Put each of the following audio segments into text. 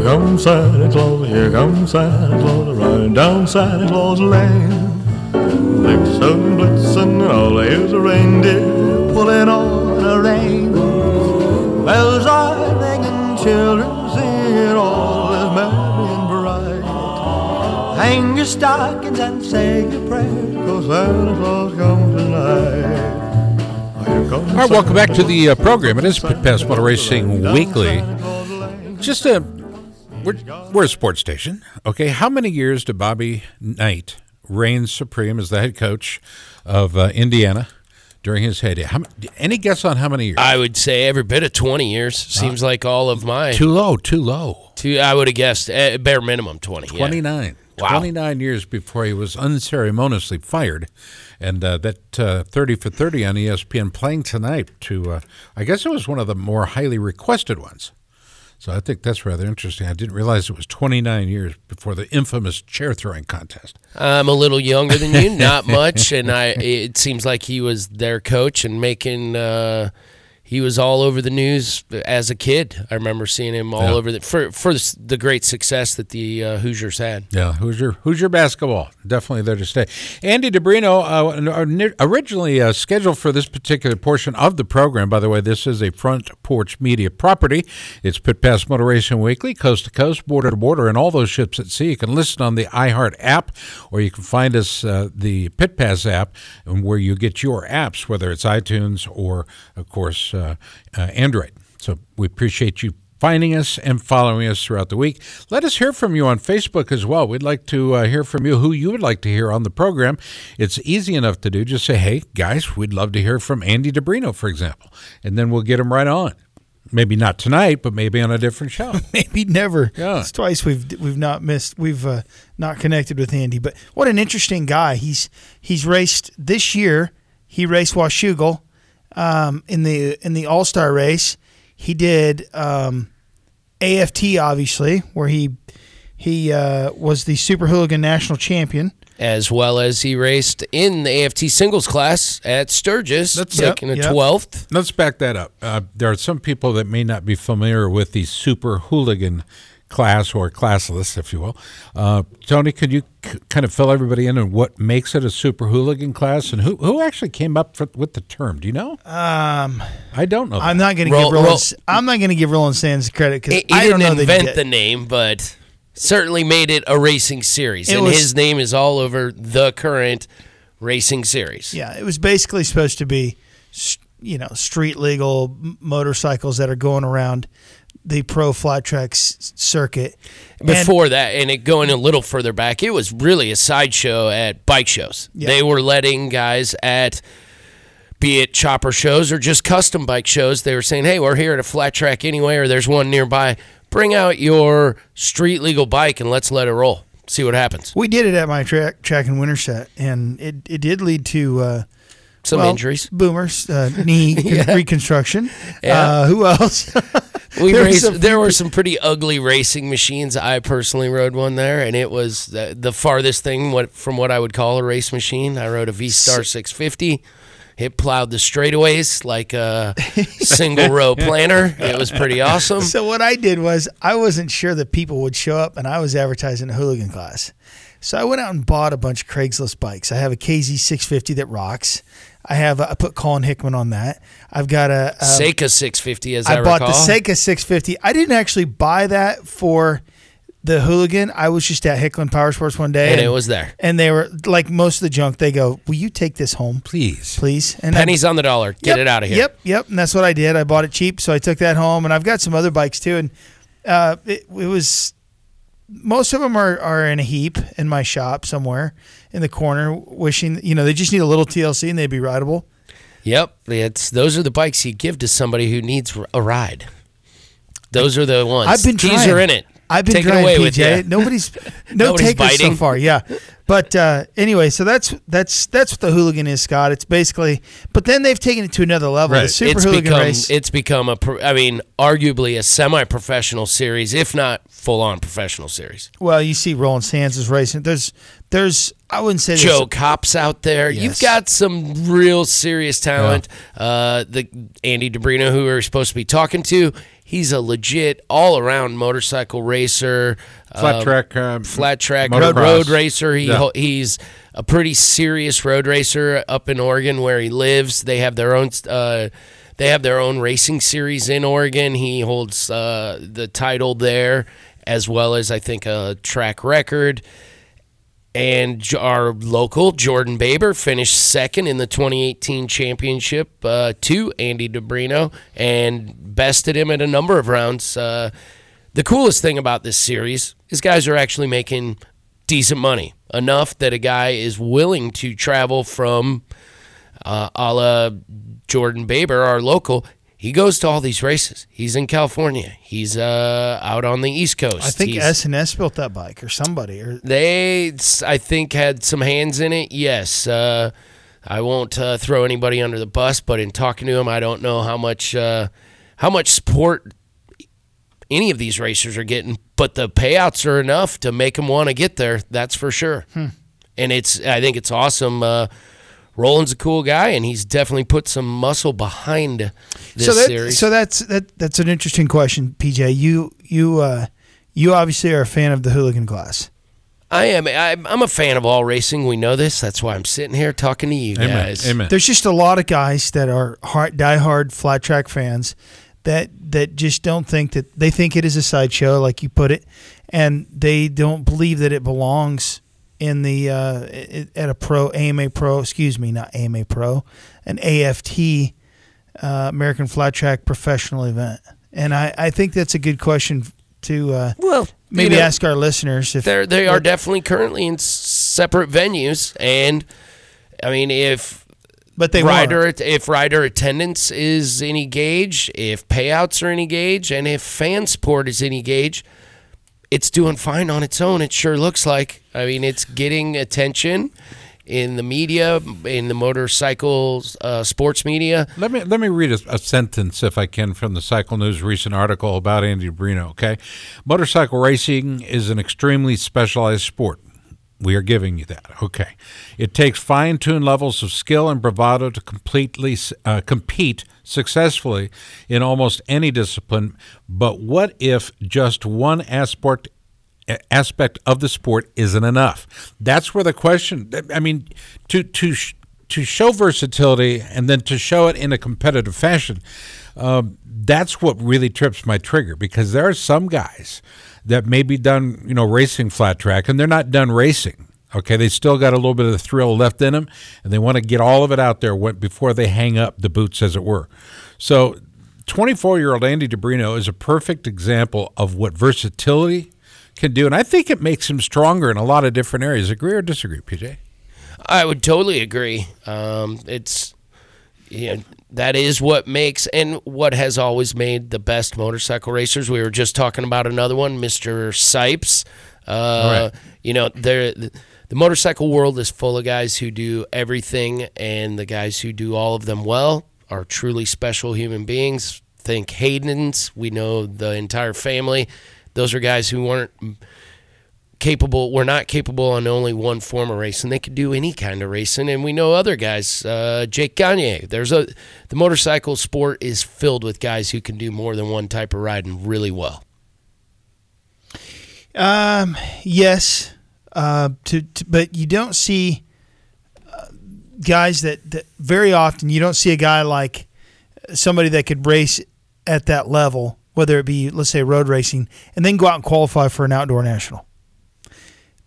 Here comes Santa Claus, here comes Santa Claus, riding down Santa Claus Lane. Blitzen, blitzen, all here's a reindeer pulling on a rein. Bells are ringing, children singing, all is merry and bright. Hang your stockings and say your prayers, cause Santa Claus comes tonight. All right, welcome back to the uh, program. It is Pass Motor Racing Weekly. Santa Claus Lane. Just a we're, we're a sports station, okay? How many years did Bobby Knight reign supreme as the head coach of uh, Indiana during his heyday? How, any guess on how many years? I would say every bit of 20 years. Seems like all of mine. too low, too low. Two, I would have guessed uh, bare minimum 20. yeah. 29. Wow. 29 years before he was unceremoniously fired. And uh, that uh, 30 for 30 on ESPN playing tonight to, uh, I guess it was one of the more highly requested ones. So I think that's rather interesting. I didn't realize it was 29 years before the infamous chair throwing contest. I'm a little younger than you, not much, and I. It seems like he was their coach and making. Uh, he was all over the news as a kid. I remember seeing him all Yeah. over the for for the, great success that the uh, Hoosiers had. Yeah, who's your basketball? Definitely there to stay. Andy DiBrino, uh, originally uh, scheduled for this particular portion of the program. By the way, this is a Front Porch Media property. It's Pit Pass Motor Racing Weekly, coast to coast, border to border, and all those ships at sea. You can listen on the iHeart app, or you can find us uh, the Pit Pass app, and where you get your apps, whether it's iTunes or, of course, uh, uh, Android. So we appreciate you finding us and following us throughout the week. Let us hear from you on Facebook as well. We'd like to uh, hear from you who you would like to hear on the program. It's easy enough to do. Just say, hey, guys, we'd love to hear from Andy DiBrino, for example. And then we'll get him right on. Maybe not tonight, but maybe on a different show. maybe never. Yeah. It's twice we've we've not missed we've uh, not connected with Andy. But what an interesting guy. He's he's raced this year. He raced Washougal um, in the in the All Star race. He did um, AFT obviously, where he he uh, was the Super Hooligan National Champion. As well as he raced in the AFT singles class at Sturgis, That's- taking Yep, a yep. 12th. Let's back that up. Uh, there are some people that may not be familiar with the super hooligan class or classless, if you will. Uh, Tony, could you c- kind of fill everybody in on what makes it a super hooligan class and who, who actually came up for, with the term? Do you know? Um, I don't know. I'm not going to give Roland. roll- I'm not going to give Roland Sands credit because He, he I don't didn't know that he invent did. the name, but certainly made it a racing series. It and was- his name is all over the current racing series. Yeah, it was basically supposed to be, you know, street legal motorcycles that are going around the pro flat track s- circuit. And- Before that, and it going a little further back, it was really a sideshow at bike shows. Yeah. They were letting guys at be it chopper shows or just custom bike shows, they were saying, "Hey, we're here at a flat track anyway, or there's one nearby. Bring out your street legal bike and let's let it roll. See what happens." we did it at my track, track in Winterset, and it, it did lead to uh, Some well, injuries. boomers, uh, knee Yeah. reconstruction. Yeah. Uh, who else? We There raced, a there were some pretty ugly racing machines. I personally rode one there, and it was the, the farthest thing what from what I would call a race machine. I rode a V Star 650. It plowed the straightaways like a single row planner. It was pretty awesome. So what I did was I wasn't sure that people would show up, and I was advertising a hooligan class. So I went out and bought a bunch of Craigslist bikes. I have a KZ 650 that rocks. I have a, I put Colin Hickman on that. I've got a, a Seca 650, as I, I bought recall. the Seca 650. I didn't actually buy that for the hooligan. I was just at Hickland Power Sports one day, and it was there. and they were like most of the junk. They go, "Will you take this home, Please. please?" And I- Pennies on the dollar. Get Yep, it out of here. Yep, yep. And that's what I did. I bought it cheap, so I took that home, and I've got some other bikes too. And uh, it, it was most of them are, are in a heap in my shop somewhere in the corner, wishing you know they just need a little TLC and they'd be rideable. Yep, it's those are the bikes you give to somebody who needs a ride. Those are the ones. I've been Keys trying. are in it. I've been Take it trying, away PJ. with. Nobody's no Nobody's takers so far. Yeah, but uh, anyway, so that's that's that's what the hooligan is, Scott. It's basically, but then they've taken it to another level. The super it's hooligan become race. it's become a pro- I mean arguably a semi-professional series, if not full-on professional series. well, you see, Roland Sands is racing. There's there's I wouldn't say there's- Joe Kopp's out there. Yes. You've got some real serious talent. Uh, the Andy DiBrino, who we're supposed to be talking to, he's a legit all-around motorcycle racer. Flat um, track, um, flat track road, road racer. He Yeah. he's a pretty serious road racer up in Oregon where he lives. They have their own. Uh, they have their own racing series in Oregon. He holds uh, the title there, as well as I think a track record. And our local Jordan Baber finished second in the 2018 championship uh, to Andy DiBrino and bested him at a number of rounds. Uh, the coolest thing about this series is guys are actually making decent money enough that a guy is willing to travel from uh, a la Jordan Baber, our local. He goes to all these races. He's in California. He's uh, out on the East Coast. I think He's- SNS built that bike or somebody or they, I think, had some hands in it. Yes. Uh, I won't uh, throw anybody under the bus, but in talking to him, I don't know how much uh, how much support any of these racers are getting, but the payouts are enough to make them want to get there. That's for sure. And it's, I think it's awesome. Roland's a cool guy, and he's definitely put some muscle behind this so that, series. So that's that that's an interesting question, PJ. You you uh, you obviously are a fan of the hooligan class. I am. I'm I'm a fan of all racing. We know this. That's why I'm sitting here talking to you Amen. guys. Amen. There's just a lot of guys that are hard, diehard flat track fans that that just don't think that they think it is a sideshow, like you put it, and they don't believe that it belongs in the uh, at a pro AMA Pro. Excuse me, not AMA Pro, an AFT uh, American Flat Track Professional event. And I, I think that's a good question to uh, Well, maybe you know, ask our listeners if They're they are definitely currently in separate venues, and I mean if but they rider if rider attendance is any gauge, if payouts are any gauge, and if fan support is any gauge, it's doing fine on its own. It sure looks like. I mean, it's getting attention in the media, in the motorcycle uh, sports media. Let me let me read a, a sentence, if I can, from the Cycle News recent article about Andy Brino. Okay, motorcycle racing is an extremely specialized sport. We are giving you that. Okay, it takes fine-tuned levels of skill and bravado to completely uh, compete successfully in almost any discipline. But what if just one aspect aspect of the sport isn't enough. That's where the question. I mean, to to to show versatility and then to show it in a competitive fashion. Um, that's what really trips my trigger because there are some guys that may be done, you know, racing flat track and they're not done racing. Okay, they still got a little bit of the thrill left in them, and they want to get all of it out there before they hang up the boots, as it were. So, 24 year old Andy DiBrino is a perfect example of what versatility can do, and I think it makes him stronger in a lot of different areas. Agree or disagree, PJ? I would totally agree. Um, it's you know, that is what makes and what has always made the best motorcycle racers. We were just talking about another one, Mister Sipes. Uh, right. You know, there the motorcycle world is full of guys who do everything, and the guys who do all of them well are truly special human beings. Think Hayden's. We know the entire family. Those are guys who weren't capable were not capable on only one form of racing. They could do any kind of racing. And we know other guys uh, jake gagne. There's a the motorcycle sport is filled with guys who can do more than one type of riding really well. Um, yes, uh, to, to but you don't see uh, guys that, that very often you don't see a guy like somebody that could race at that level, whether it be let's say road racing, and then go out and qualify for an outdoor national.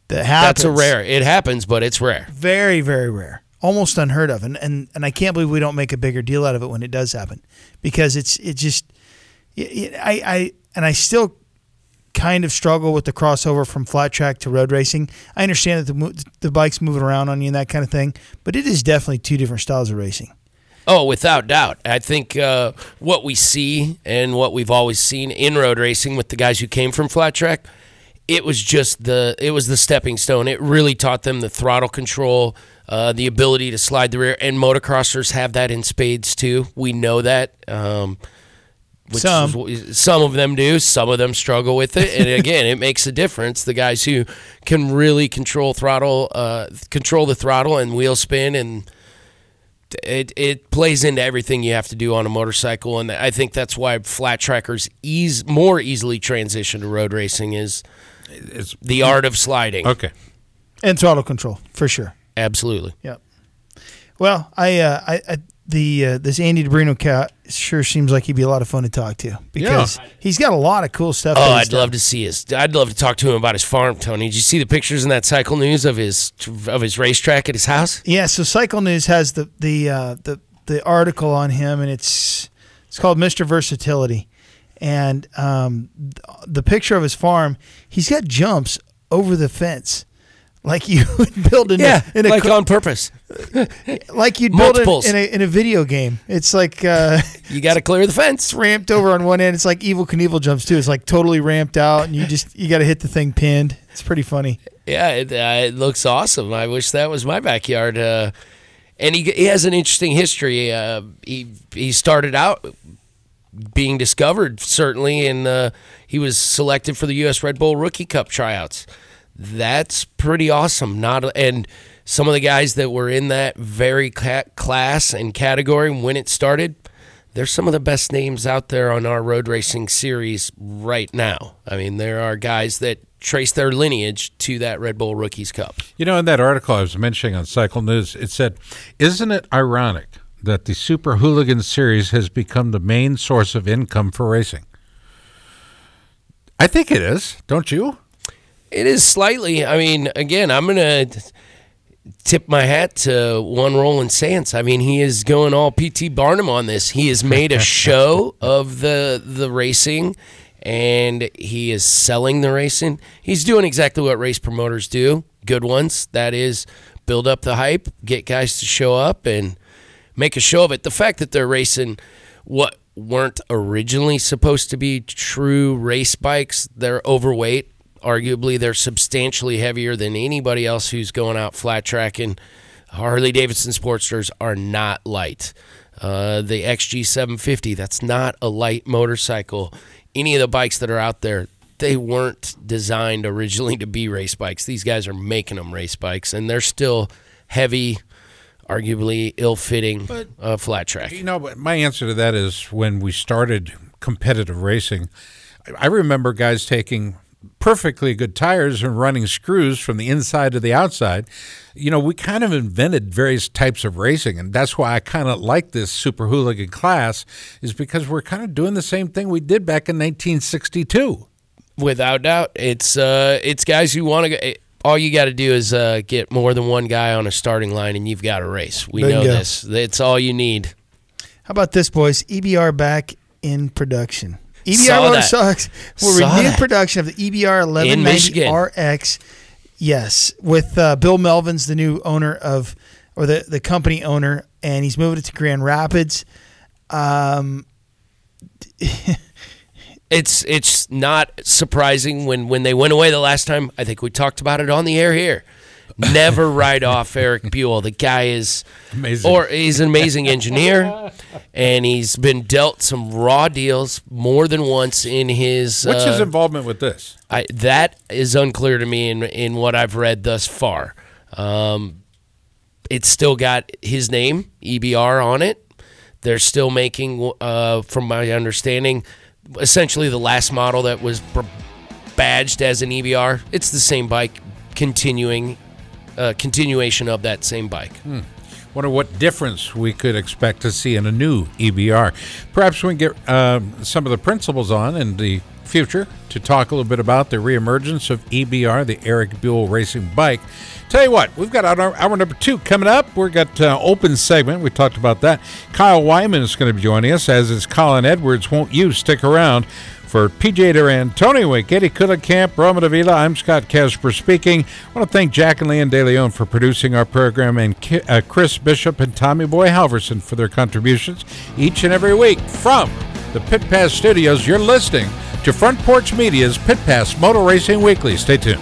That happens. that's a rare. It happens but it's rare. Very very rare. Almost unheard of. And, and and i can't believe we don't make a bigger deal out of it when it does happen. Because it's it just it, i i and i still kind of struggle with the crossover from flat track to road racing. I understand that the the bike's moving around on you and that kind of thing but it is definitely two different styles of racing. Oh, without doubt. I think uh, what we see and what we've always seen in road racing with the guys who came from flat track, it was just the it was the stepping stone. It really taught them the throttle control, uh, the ability to slide the rear, and motocrossers have that in spades too. We know that. Um, which Some. is- some of them do. Some of them struggle with it, and again, it makes a difference. The guys who can really control throttle, uh, control the throttle and wheel spin, and it it plays into everything you have to do on a motorcycle. And I think that's why flat trackers ease more easily transition to road racing is It's the art of sliding. okay. And throttle control for sure. Absolutely. Yep. Well, I, uh, I, I the uh, this Andy DiBrino cat sure seems like he'd be a lot of fun to talk to because he's got a lot of cool stuff. Oh, I'd done. love to see his. I'd love to talk to him about his farm, Tony. Did you see the pictures in that Cycle News of his of his racetrack at his house? Yeah, so Cycle News has the the uh, the the article on him, and it's it's called Mister Versatility, and um, the picture of his farm. He's got jumps over the fence, like you would build in Yeah, a, in a like on purpose. like you'd build multiples. in a in a video game. It's like. Uh, You got to clear the fence. it's ramped over on one end. It's like Evel Knievel jumps too. It's like totally ramped out, and you just you got to hit the thing pinned. It's pretty funny. Yeah, it, uh, it looks awesome. I wish that was my backyard. Uh, and he, he has an interesting history. Uh, he he started out being discovered certainly, and uh, he was selected for the U.S. Red Bull Rookie Cup tryouts. That's pretty awesome. Not and some of the guys that were in that very class and category when it started. They're some of the best names out there on our road racing series right now. I mean, there are guys that trace their lineage to that Red Bull Rookies Cup. You know, in that article I was mentioning on Cycle News, it said, Isn't it ironic that the Super Hooligan Series has become the main source of income for racing? I think it is, don't you? It is slightly. I mean, again, I'm gonna tip my hat to one Roland Sands. I mean, he is going all PT Barnum on this. He has made a show of the the racing, and he is selling the racing. He's doing exactly what race promoters do, good ones. That is, build up the hype, get guys to show up, and make a show of it. The fact that they're racing what weren't originally supposed to be true race bikes, they're overweight. Arguably, they're substantially heavier than anybody else who's going out flat tracking. Harley Davidson Sportsters are not light. Uh, the XG 750, that's not a light motorcycle. Any of the bikes that are out there, they weren't designed originally to be race bikes. These guys are making them race bikes, and they're still heavy, arguably ill-fitting uh, flat track. You know, but my answer to that is when we started competitive racing, I- I remember guys taking perfectly good tires and running screws from the inside to the outside. You know, we kind of invented various types of racing, and that's why I kind of like this super hooligan class, is because we're kind of doing the same thing we did back in 1962. Without doubt, it's uh, it's guys who want to. All you got to do is uh, get more than one guy on a starting line, and you've got a race. We know this. That's all you need. How about this, boys? EBR back in production. EBR Saw that. motorcycles will renew production of the EBR In 1190 Michigan. RX. Yes, with uh, Bill Melvin's the new owner of, or the the company owner, and he's moving it to Grand Rapids. Um, It's it's not surprising when when they went away the last time. I think we talked about it on the air here. Never write off Eric Buell. The guy is Amazing. or he's an amazing engineer, and he's been dealt some raw deals more than once in his. What's his uh, involvement with this? I, that is unclear to me in in what I've read thus far. Um, it's still got his name EBR on it. They're still making, uh, from my understanding, essentially the last model that was badged as an EBR. It's the same bike, continuing, uh, continuation of that same bike. Wonder what difference we could expect to see in a new EBR. Perhaps we can get um, some of the principals on in the future to talk a little bit about the reemergence of EBR, the Eric Buell racing bike. Tell you what, we've got our hour number two coming up. We've got uh, open segment. We talked about that. Kyle Wyman is going to be joining us, as is Colin Edwards. Won't you stick around For PJ Duran, Tony Wink, Eddie Camp, Roma Davila, I'm Scott Casper speaking. I want to thank Jack and Leon De Leon for producing our program and uh, Chris Bishop and Tommy Boy Halverson for their contributions each and every week. From the Pit Pass Studios, you're listening to Front Porch Media's Pit Pass Motor Racing Weekly. Stay tuned.